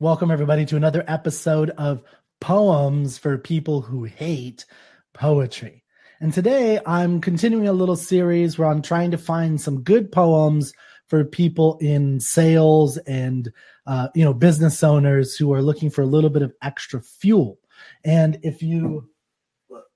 Welcome, everybody, to another episode of Poems for People Who Hate Poetry. And today I'm continuing a little series where I'm trying to find some good poems for people in sales and uh, you know business owners who are looking for a little bit of extra fuel. And if you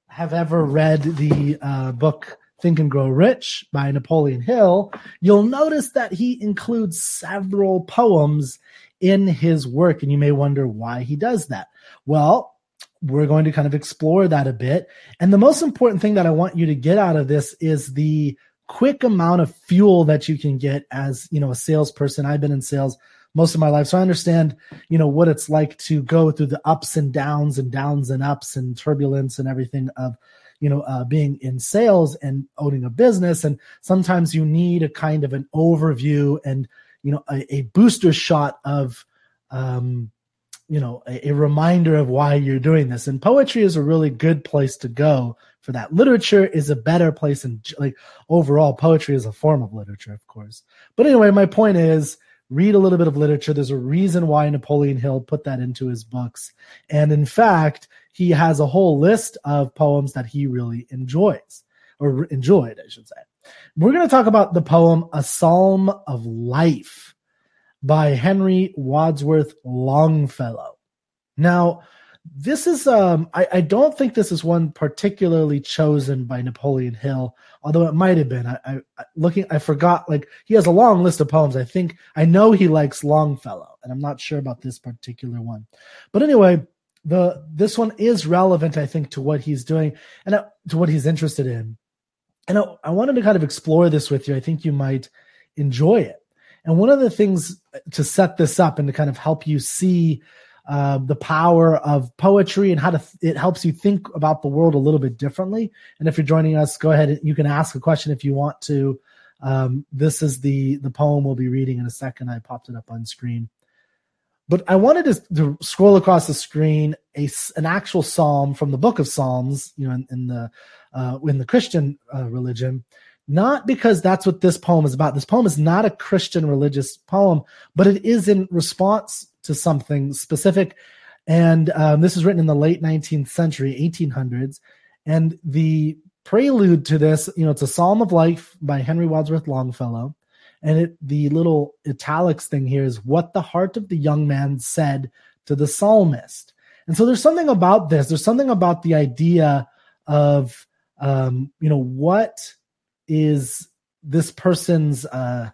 have ever read the uh, book Think and Grow Rich by Napoleon Hill, you'll notice that he includes several poems in his work. And you may wonder why he does that. Well, we're going to kind of explore that a bit. And the most important thing that I want you to get out of this is the quick amount of fuel that you can get as, you know, a salesperson. I've been in sales most of my life. So I understand, you know, what it's like to go through the ups and downs and downs and ups and turbulence and everything of, you know, uh, being in sales and owning a business. And sometimes you need a kind of an overview and you know a, a booster shot of um, you know a, a, reminder of why you're doing this. And poetry is a really good place to go for that. Literature is a better place and like overall poetry is a form of literature of course. But anyway my point is read a little bit of literature. There's a reason why napoleon hill put that into his books. And in fact he has a whole list of poems that he really enjoys or enjoyed i should say we're going to talk about the poem A Psalm of Life by Henry Wadsworth Longfellow. Now, this is um I, I don't think this is one particularly chosen by Napoleon Hill, although it might have been. I, I, looking I forgot like he has a long list of poems. I think I know he likes Longfellow, and I'm not sure about this particular one. But anyway, the this one is relevant, I think, to what he's doing and uh, to what he's interested in. And I, I wanted to kind of explore this with you. I think you might enjoy it. And one of the things to set this up and to kind of help you see uh, the power of poetry and how to it helps you think about the world a little bit differently. And if you're joining us, go ahead. You can ask a question if you want to. Um, this is the the poem we'll be reading in a second. I popped it up on screen. But I wanted to, to scroll across the screen a, an actual psalm from the book of Psalms, you know, in, in the uh, in the Christian uh, religion, not because that's what this poem is about. This poem is not a Christian religious poem, but it is in response to something specific. And um, this is written in the late 19th century, 1800s. And the prelude to this, you know, it's a Psalm of Life by Henry Wadsworth Longfellow. And it, the little italics thing here is what the heart of the young man said to the psalmist. And so there's something about this. There's something about the idea of, um, you know, what is this person's, uh,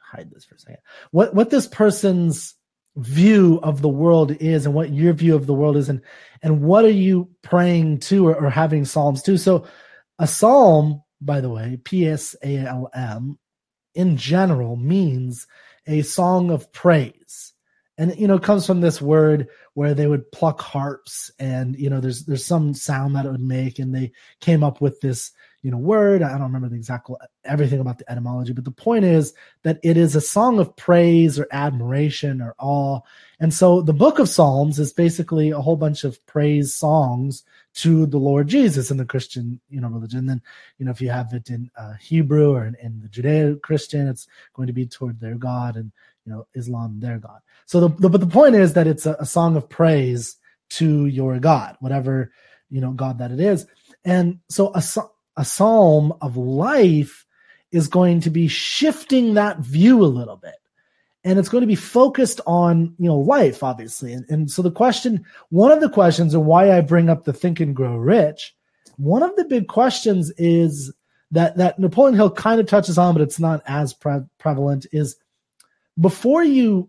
hide this for a second. What, what this person's view of the world is and what your view of the world is and, and what are you praying to or, or having Psalms to? So a Psalm, by the way, P S A L M, in general means a song of praise. And you know, comes from this word where they would pluck harps and you know, there's there's some sound that it would make, and they came up with this you know word. I don't remember the exact everything about the etymology, but the point is that it is a song of praise or admiration or awe. And so the book of Psalms is basically a whole bunch of praise songs to the Lord Jesus in the Christian, you know, religion. Then, you know, if you have it in uh, Hebrew or in, in the Judeo-Christian, it's going to be toward their God, and you know, Islam their God. So, the, the but the point is that it's a, a song of praise to your God, whatever you know God that it is. And so, a a psalm of life is going to be shifting that view a little bit and it's going to be focused on you know life obviously and, and so the question one of the questions and why i bring up the think and grow rich one of the big questions is that that napoleon hill kind of touches on but it's not as pre- prevalent is before you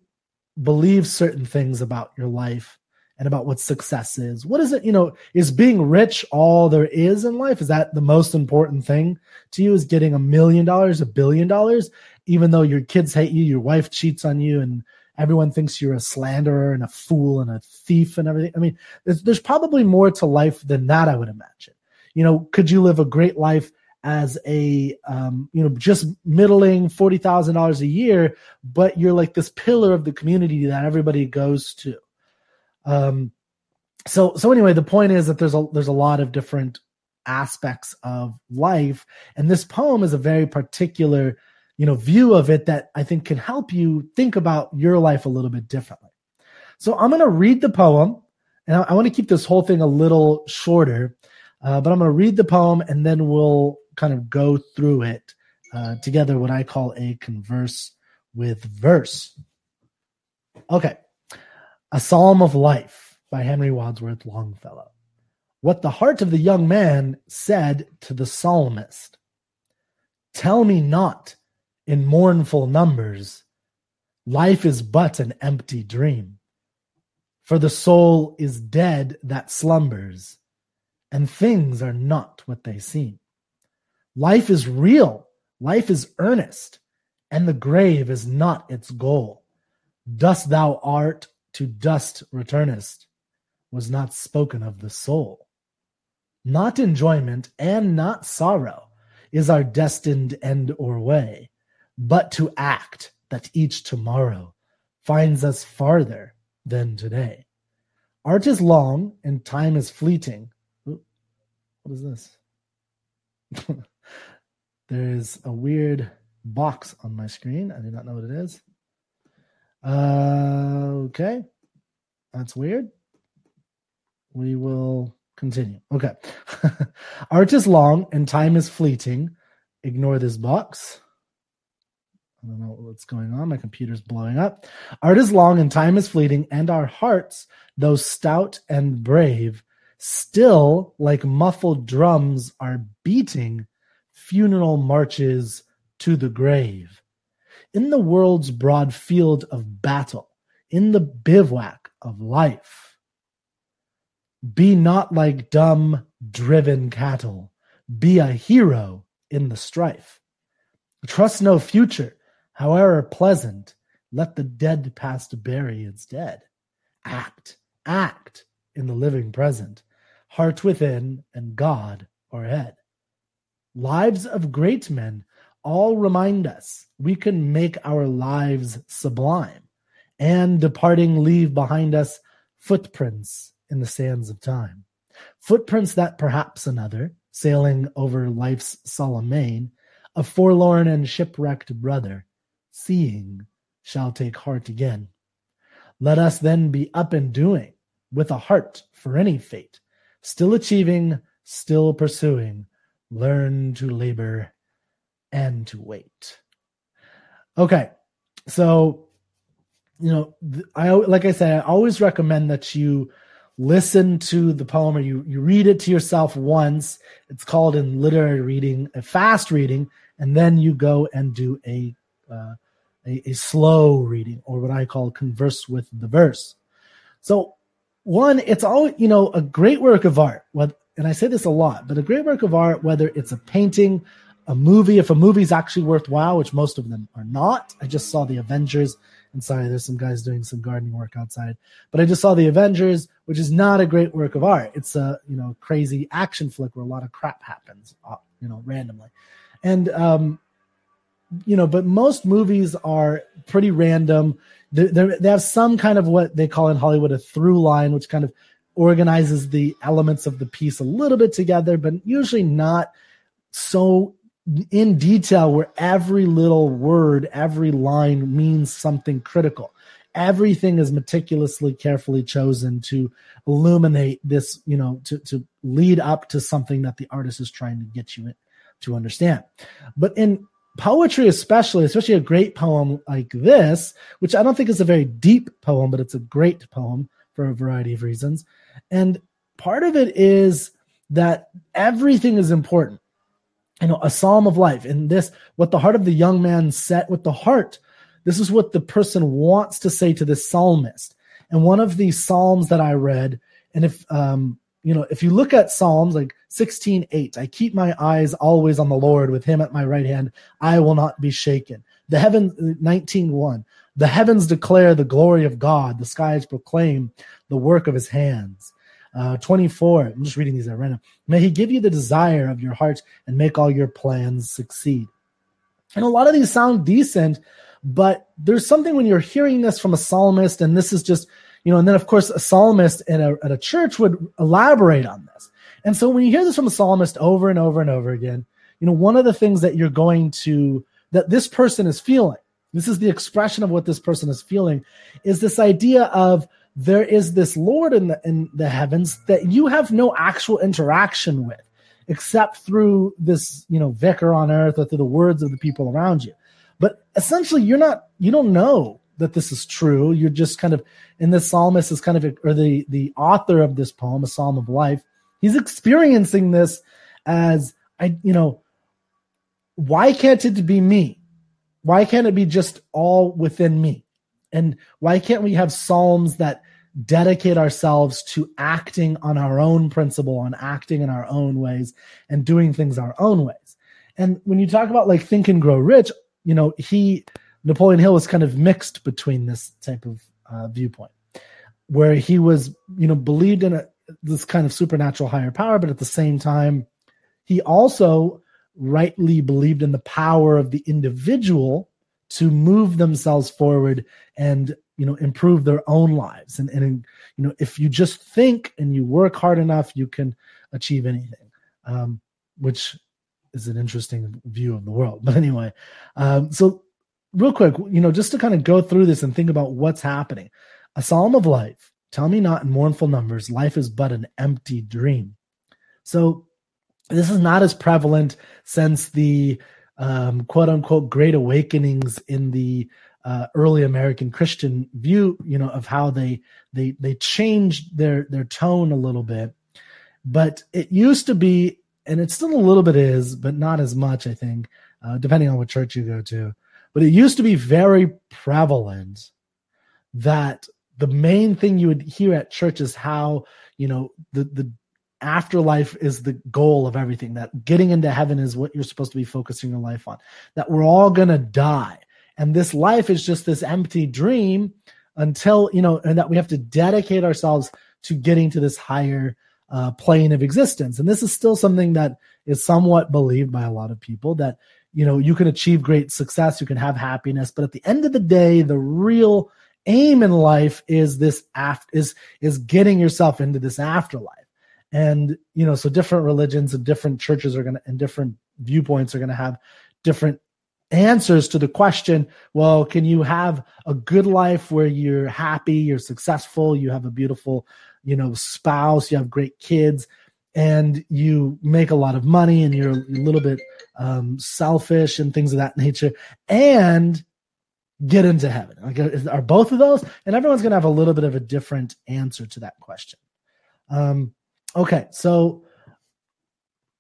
believe certain things about your life and about what success is what is it you know is being rich all there is in life is that the most important thing to you is getting a million dollars a billion dollars even though your kids hate you, your wife cheats on you, and everyone thinks you're a slanderer and a fool and a thief and everything. I mean, there's, there's probably more to life than that, I would imagine. You know, could you live a great life as a, um, you know, just middling $40,000 a year, but you're like this pillar of the community that everybody goes to? Um, so, so anyway, the point is that there's a, there's a lot of different aspects of life. And this poem is a very particular you know view of it that I think can help you think about your life a little bit differently. So I'm going to read the poem, and I, I want to keep this whole thing a little shorter, uh, but I'm going to read the poem and then we'll kind of go through it uh, together, what I call a converse with verse. Okay. A Psalm of Life by Henry Wadsworth Longfellow. What the heart of the young man said to the psalmist Tell me not in mournful numbers, life is but an empty dream. For the soul is dead that slumbers, and things are not what they seem. Life is real, life is earnest, and the grave is not its goal. Dust thou art, to dust returnest, was not spoken of the soul. Not enjoyment and not sorrow is our destined end or way, but to act that each tomorrow finds us farther than today. Art is long and time is fleeting. What is this? there is a weird box on my screen. I do not know what it is. Uh, okay. That's weird. We will continue. Okay. Art is long and time is fleeting. Ignore this box. I don't know what's going on. My computer's blowing up. Art is long and time is fleeting, and our hearts, though stout and brave, still, like muffled drums, are beating funeral marches to the grave. In the world's broad field of battle, in the bivouac of life, be not like dumb, driven cattle. Be a hero in the strife. Trust no future However pleasant, let the dead past bury its dead. Act, act in the living present, heart within and God o'erhead. Lives of great men all remind us we can make our lives sublime, and departing leave behind us footprints in the sands of time. Footprints that perhaps another, sailing over life's solemn main, a forlorn and shipwrecked brother, seeing shall take heart again. Let us then be up and doing with a heart for any fate, still achieving, still pursuing, learn to labor and to wait. Okay, so you know, I like I said, I always recommend that you listen to the poem or you you read it to yourself once. It's called in literary reading a fast reading, and then you go and do a uh, a, a slow reading or what I call converse with the verse. So one, it's all, you know, a great work of art. What, and I say this a lot, but a great work of art, whether it's a painting, a movie, if a movie's actually worthwhile, which most of them are not. I just saw the Avengers, and sorry, there's some guys doing some gardening work outside, but I just saw the Avengers, which is not a great work of art. It's a you know crazy action flick where a lot of crap happens, uh, you know, randomly, and um, you know, but most movies are pretty random. they're they have some kind of what they call in Hollywood a through line, which kind of organizes the elements of the piece a little bit together, but usually not so in detail where every little word, every line means something critical. Everything is meticulously, carefully chosen to illuminate this, you know, to, to lead up to something that the artist is trying to get you to understand. But in poetry especially especially a great poem like this which i don't think is a very deep poem but it's a great poem for a variety of reasons and part of it is that everything is important you know a psalm of life and this what the heart of the young man set with the heart this is what the person wants to say to the psalmist and one of the psalms that i read and if um you know, if you look at Psalms like 16, 8, I keep my eyes always on the Lord with him at my right hand. I will not be shaken. The heaven, 19, 1, the heavens declare the glory of God. The skies proclaim the work of his hands. Uh, 24, I'm just reading these at random. May he give you the desire of your heart and make all your plans succeed. And a lot of these sound decent, but there's something when you're hearing this from a psalmist, and this is just you know, and then of course a psalmist at a, at a church would elaborate on this. And so when you hear this from a psalmist over and over and over again, you know, one of the things that you're going to, that this person is feeling, this is the expression of what this person is feeling, is this idea of there is this Lord in the in the heavens that you have no actual interaction with, except through this, you know, vicar on earth or through the words of the people around you. But essentially, you're not, you don't know that this is true. You're just kind of, and the psalmist is kind of, or the the author of this poem, a psalm of life, he's experiencing this as I, you know, why can't it be me? Why can't it be just all within me? And why can't we have psalms that dedicate ourselves to acting on our own principle on acting in our own ways and doing things our own ways? And when you talk about like think and grow rich, you know, he Napoleon Hill was kind of mixed between this type of uh, viewpoint, where he was, you know, believed in a, this kind of supernatural higher power, but at the same time, he also rightly believed in the power of the individual to move themselves forward and you know improve their own lives. And and you know if you just think and you work hard enough you can achieve anything um, which is an interesting view of the world. But anyway um, so real quick you know just to kind of go through this and think about what's happening. A psalm of life. Tell me not in mournful numbers. Life is but an empty dream. So this is not as prevalent since the um, quote unquote great awakenings in the uh, early American Christian view, you know, of how they they they changed their their tone a little bit. But it used to be, and it still a little bit is, but not as much, I think, uh, depending on what church you go to. But it used to be very prevalent that the main thing you would hear at church is how you know the the afterlife is the goal of everything that getting into heaven is what you're supposed to be focusing your life on that we're all going to die. And this life is just this empty dream until you know and that we have to dedicate ourselves to getting to this higher uh, plane of existence. And this is still something that is somewhat believed by a lot of people that you know you can achieve great success you can have happiness but at the end of the day the real aim in life is this aft is is getting yourself into this afterlife and you know so different religions and different churches are going to and different viewpoints are going to have different answers to the question well can you have a good life where you're happy you're successful you have a beautiful you know spouse you have great kids and you make a lot of money and you're a little bit um, selfish and things of that nature and get into heaven? Like are both of those? And everyone's going to have a little bit of a different answer to that question. Um, Okay, so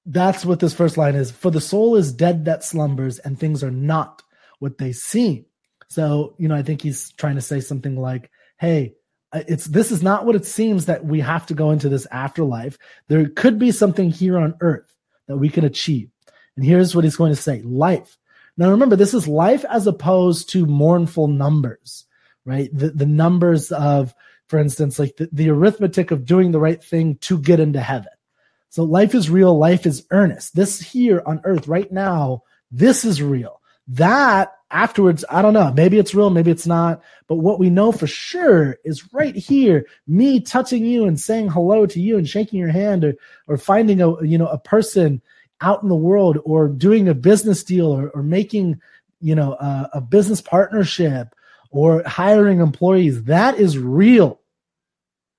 that's what this first line is. For the soul is dead that slumbers, and things are not what they seem. So, you know, I think he's trying to say something like, hey, uh, it's this is not what it seems that we have to go into this afterlife. There could be something here on earth that we can achieve. And here's what he's going to say life. Now, remember, this is life as opposed to mournful numbers, right? The, the numbers of for instance, like the, the arithmetic of doing the right thing to get into heaven. So life is real, life is earnest. This here on earth right now, this is real. That afterwards, I don't know. Maybe it's real, maybe it's not. But what we know for sure is right here, me touching you and saying hello to you and shaking your hand or, or finding a, you know, a person out in the world or doing a business deal or, or making, you know, a, a business partnership or hiring employees. That is real.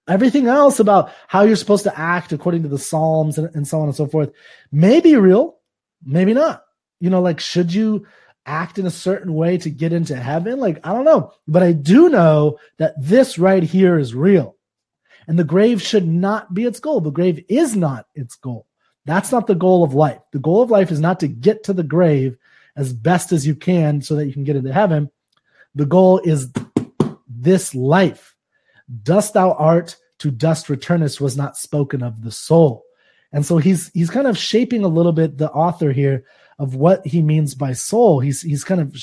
Everything else about how you're supposed to act according to the Psalms and, and so on and so forth may be real, maybe not. You know, like, should you act in a certain way to get into heaven? Like, I don't know. But I do know that this right here is real. And the grave should not be its goal. The grave is not its goal. That's not the goal of life. The goal of life is not to get to the grave as best as you can so that you can get into heaven. The goal is this life. Dust thou art, to dust returnest was not spoken of the soul. And so he's he's kind of shaping a little bit the author here of what he means by soul. He's he's kind of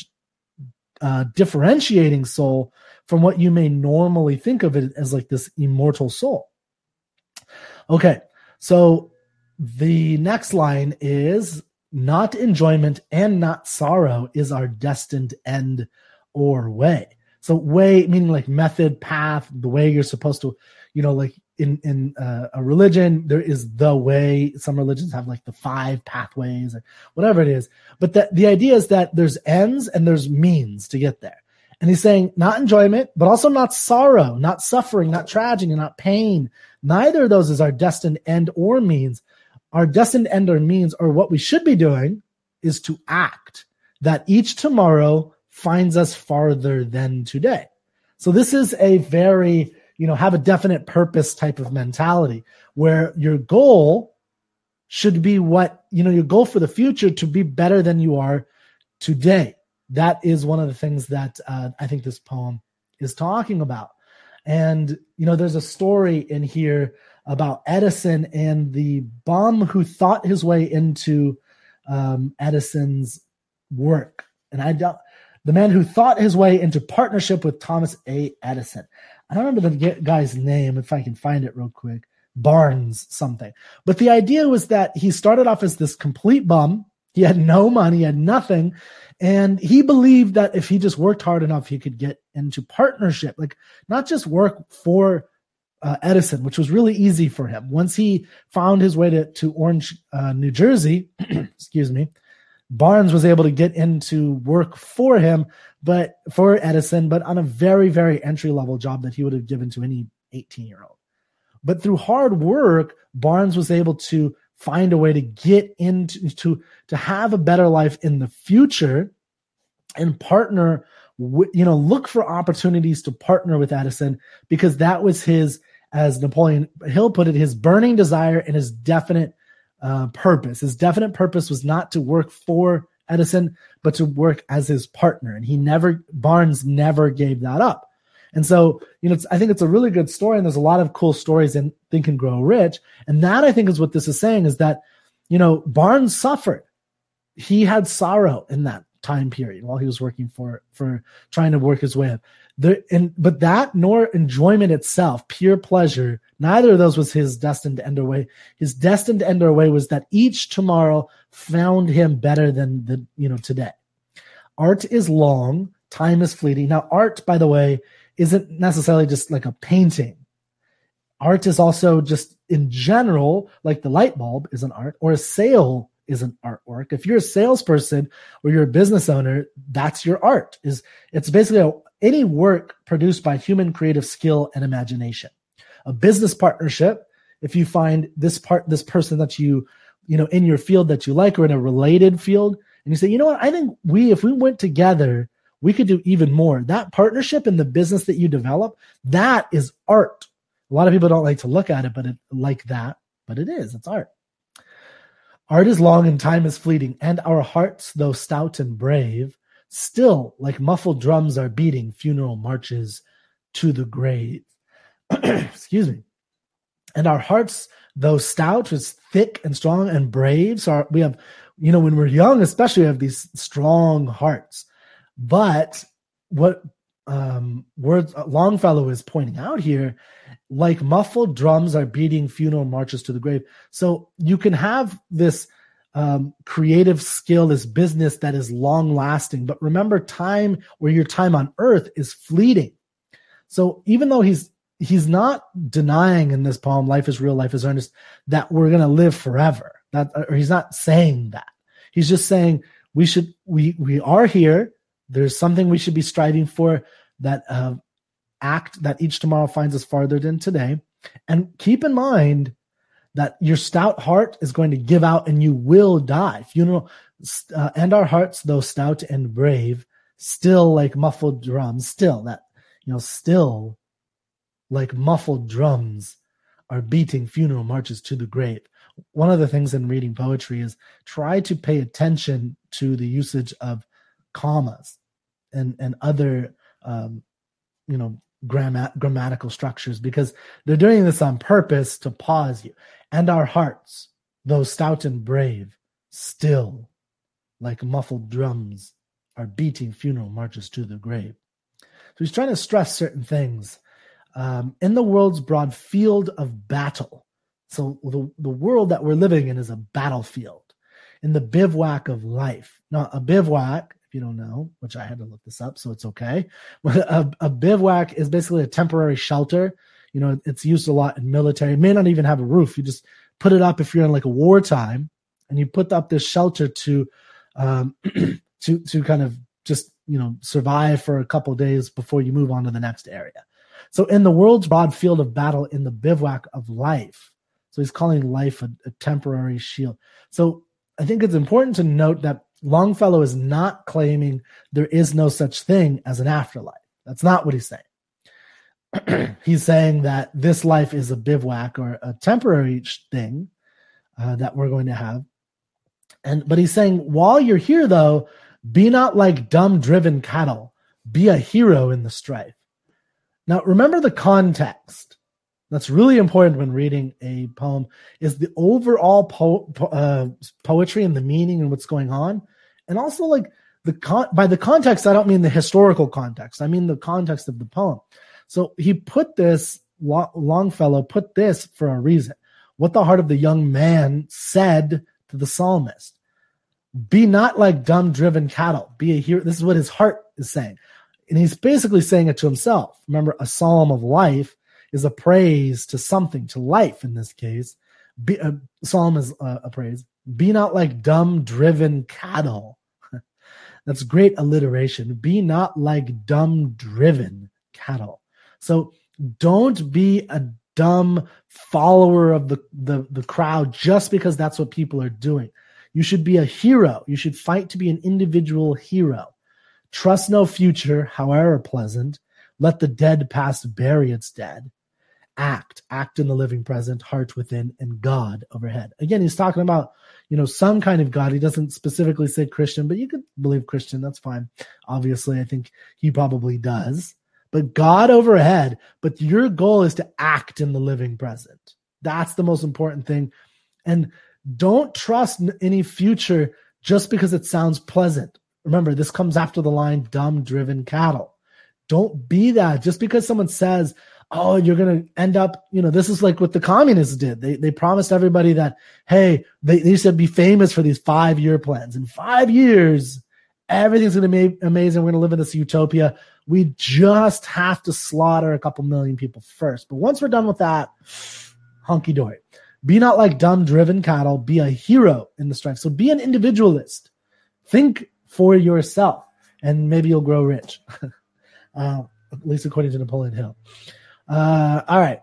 uh, differentiating soul from what you may normally think of it as like this immortal soul. Okay, so the next line is not enjoyment and not sorrow is our destined end or way. So way meaning like method, path, the way you're supposed to, you know, like in in uh, a religion there is the way. Some religions have like the five pathways or whatever it is. But that the idea is that there's ends and there's means to get there. And he's saying not enjoyment, but also not sorrow, not suffering, not tragedy, not pain. Neither of those is our destined end or means. Our destined end or means, or what we should be doing, is to act that each tomorrow finds us farther than today. So this is a very, you know, have a definite purpose type of mentality where your goal should be what, you know, your goal for the future to be better than you are today. That is one of the things that uh, I think this poem is talking about. And, you know, there's a story in here about Edison and the bum who thought his way into um, Edison's work. And I don't, the man who thought his way into partnership with Thomas A. Edison. I don't remember the guy's name if I can find it real quick. Barnes something. But the idea was that he started off as this complete bum. He had no money, he had nothing. And he believed that if he just worked hard enough, he could get into partnership, like not just work for uh, Edison, which was really easy for him. Once he found his way to, to Orange, uh, New Jersey, excuse me, Barnes was able to get into work for him, but for Edison, but on a very, very entry level job that he would have given to any 18 year old. But through hard work, Barnes was able to find a way to get into to to have a better life in the future and partner with, you know look for opportunities to partner with Edison because that was his as Napoleon Hill put it his burning desire and his definite uh, purpose his definite purpose was not to work for Edison but to work as his partner and he never Barnes never gave that up and so, you know, I think it's a really good story, and there's a lot of cool stories in Think and Grow Rich. And that I think is what this is saying is that, you know, Barnes suffered. He had sorrow in that time period while he was working for for trying to work his way up. And but that nor enjoyment itself, pure pleasure, neither of those was his destined end away. His destined end away was that each tomorrow found him better than the you know today. Art is long, time is fleeting. Now, art, by the way, isn't necessarily just like a painting. Art is also just in general, like the light bulb is an art, or a sale is an artwork. If you're a salesperson or you're a business owner, that's your art. Is it's basically a, any work produced by human creative skill and imagination. A business partnership, if you find this part, this person that you, you know, in your field that you like or in a related field, and you say, you know what, I think we, if we went together, we could do even more. That partnership in the business that you develop, that is art. A lot of people don't like to look at it, but it, like that, but it is. It's art. Art is long and time is fleeting, and our hearts, though stout and brave, still like muffled drums are beating funeral marches to the grave. Excuse me. And our hearts, though stout, is thick and strong and brave. So our, we have, you know, when we're young, especially, we have these strong hearts but what um, words uh, Longfellow is pointing out here, like muffled drums are beating funeral marches to the grave. So you can have this um, creative skill, this business that is long lasting. But remember, time or your time on earth is fleeting. So even though he's he's not denying in this poem, "Life is real, life is earnest," that we're to live forever. That or he's not saying that. He's just saying we should we we are here there's something we should be striving for that uh, act that each tomorrow finds us farther than today. And keep in mind that your stout heart is going to give out and you will die. Funeral uh, and our hearts, though stout and brave, still like muffled drums, still that, you know, still like muffled drums are beating funeral marches to the grave. One of the things in reading poetry is try to pay attention to the usage of commas and and other um, you know grammat- grammatical structures because they're doing this on purpose to pause you. And our hearts though stout and brave still like muffled drums are beating funeral marches to the grave. So he's trying to stress certain things um, in the world's broad field of battle. So the, the world that we're living in is a battlefield in the bivouac of life now a bivouac you don't know, which I had to look this up, so it's okay. But a, a bivouac is basically a temporary shelter. You know, it's used a lot in military. It may not even have a roof. You just put it up if you're in like a wartime, and you put up this shelter to, um, to to kind of just you know survive for a couple days before you move on to the next area. So in the world's broad field of battle, in the bivouac of life, so he's calling life a, a temporary shield. So I think it's important to note that Longfellow is not claiming there is no such thing as an afterlife. That's not what he's saying. he's saying that this life is a bivouac or a temporary thing uh, that we're going to have. And but he's saying while you're here though, be not like dumb driven cattle. Be a hero in the strife. Now remember the context. That's really important when reading a poem is the overall po- po- uh, poetry and the meaning and what's going on, and also like the con- by the context. I don't mean the historical context. I mean the context of the poem. So he put this Longfellow put this for a reason. What the heart of the young man said to the psalmist. Be not like dumb driven cattle. Be a hero. This is what his heart is saying. And he's basically saying it to himself. Remember, a psalm of life is a praise to something, to life in this case. Be, a psalm is a, a praise. Be not like dumb driven cattle. That's great alliteration. Be not like dumb driven cattle. So don't be a dumb follower of the, the, the crowd just because that's what people are doing. You should be a hero. You should fight to be an individual hero. Trust no future, however pleasant. Let the dead past bury its dead. Act, act in the living present, heart within, and God overhead. Again, he's talking about, you know, some kind of God. He doesn't specifically say Christian, but you could believe Christian. That's fine. Obviously, I think he probably does but God overhead. But your goal is to act in the living present. That's the most important thing. And don't trust any future just because it sounds pleasant. Remember, this comes after the line dumb driven cattle. Don't be that just because someone says, oh, you're going to end up, you know, this is like what the communists did. They, they promised everybody that, hey, they, they used to be famous for these five year plans. In five years, everything's going to be amazing. We're going to live in this utopia. We just have to slaughter a couple million people first. But once we're done with that, hunky dory. Be not like dumb driven cattle. Be a hero in the strife. So be an individualist. Think for yourself, and maybe you'll grow rich. uh, at least according to Napoleon Hill. Uh, all right.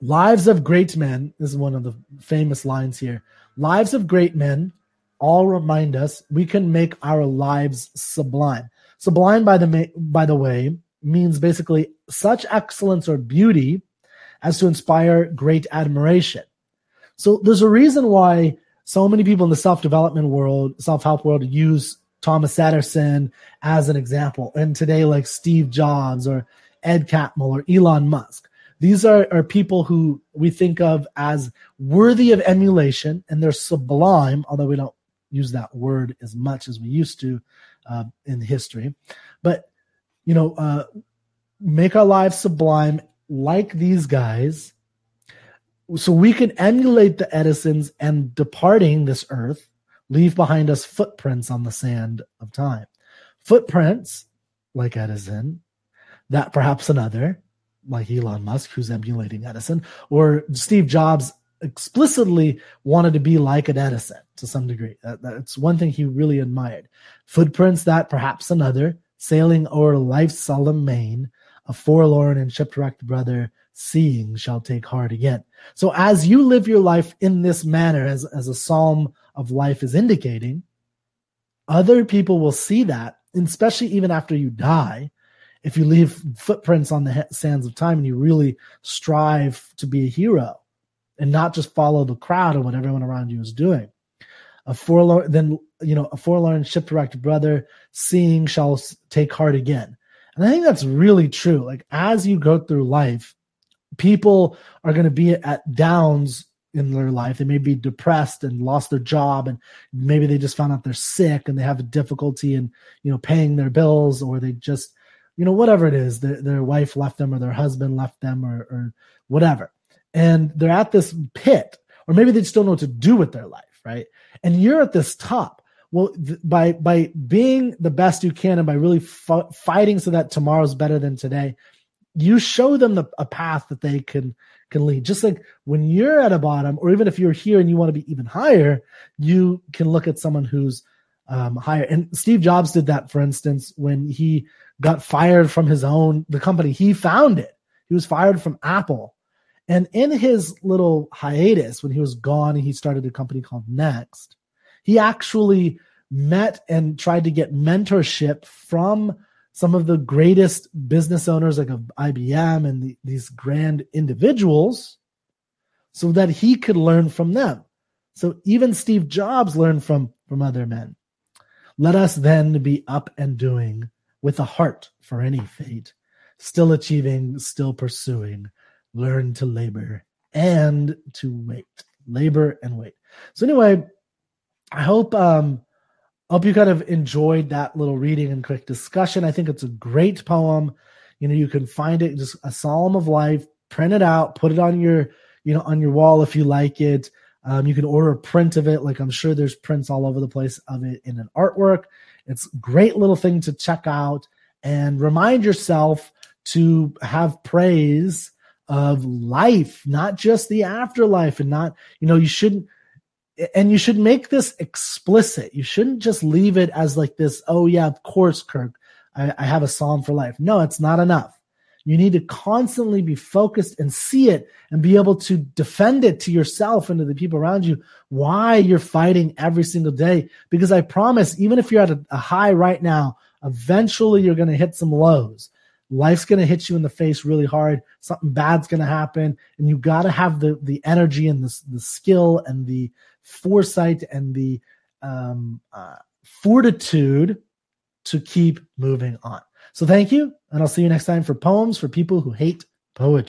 Lives of great men. This is one of the famous lines here. Lives of great men all remind us we can make our lives sublime. Sublime, by the by the way, means basically such excellence or beauty as to inspire great admiration. So there's a reason why so many people in the self-development world, self-help world, use Thomas Edison as an example, and today like Steve Jobs or Ed Catmull or Elon Musk. These are, are people who we think of as worthy of emulation, and they're sublime, although we don't use that word as much as we used to uh, in history. But, you know, uh, make our lives sublime like these guys so we can emulate the Edisons and departing this earth, leave behind us footprints on the sand of time. Footprints like Edison, that perhaps another, like Elon Musk, who's emulating Edison, or Steve Jobs explicitly wanted to be like an Edison to some degree. That, that's one thing he really admired. Footprints that perhaps another, sailing o'er life's solemn main, a forlorn and shipwrecked brother, seeing shall take heart again. So as you live your life in this manner, as, as a psalm of life is indicating, other people will see that, especially even after you die. If you leave footprints on the sands of time and you really strive to be a hero, and not just follow the crowd or what everyone around you is doing. A forlorn, then you know, a forlorn shipwrecked brother seeing shall take heart again. And I think that's really true. Like as you go through life, people are going to be at downs in their life. They may be depressed and lost their job, and maybe they just found out they're sick and they have a difficulty in you know paying their bills, or they just you know whatever it is, their their wife left them or their husband left them or, or whatever and they're at this pit, or maybe they just don't know what to do with their life, right? And you're at this top. Well, th- by by being the best you can and by really f- fighting so that tomorrow's better than today, you show them the, a path that they can can lead. Just like when you're at a bottom, or even if you're here and you want to be even higher, you can look at someone who's um, higher. And Steve Jobs did that, for instance, when he got fired from his own the company he founded. He was fired from Apple. And in his little hiatus, when he was gone, he started a company called Next. He actually met and tried to get mentorship from some of the greatest business owners like of IBM and the, these grand individuals so that he could learn from them. So even Steve Jobs learned from from other men. Let us then be up and doing with a heart for any fate, still achieving, still pursuing, learn to labor and to wait. Labor and wait. So anyway, I hope um hope you kind of enjoyed that little reading and quick discussion. I think it's a great poem. You know, you can find it just a psalm of life, print it out, put it on your, you know, on your wall if you like it. Um, you can order a print of it. Like I'm sure there's prints all over the place of it in an artwork. It's great little thing to check out and remind yourself to have praise of life, not just the afterlife and not, you know, you shouldn't and you should make this explicit. You shouldn't just leave it as like this, oh yeah, of course, Kirk, I, I have a psalm for life. No, it's not enough. You need to constantly be focused and see it and be able to defend it to yourself and to the people around you why you're fighting every single day. Because I promise, even if you're at a, a high right now, eventually you're going to hit some lows. Life's going to hit you in the face really hard. Something bad's going to happen. And you got to have the, the energy and the, the skill and the, foresight and the um, uh, fortitude to keep moving on. So thank you, and I'll see you next time for Poems for People Who Hate Poetry.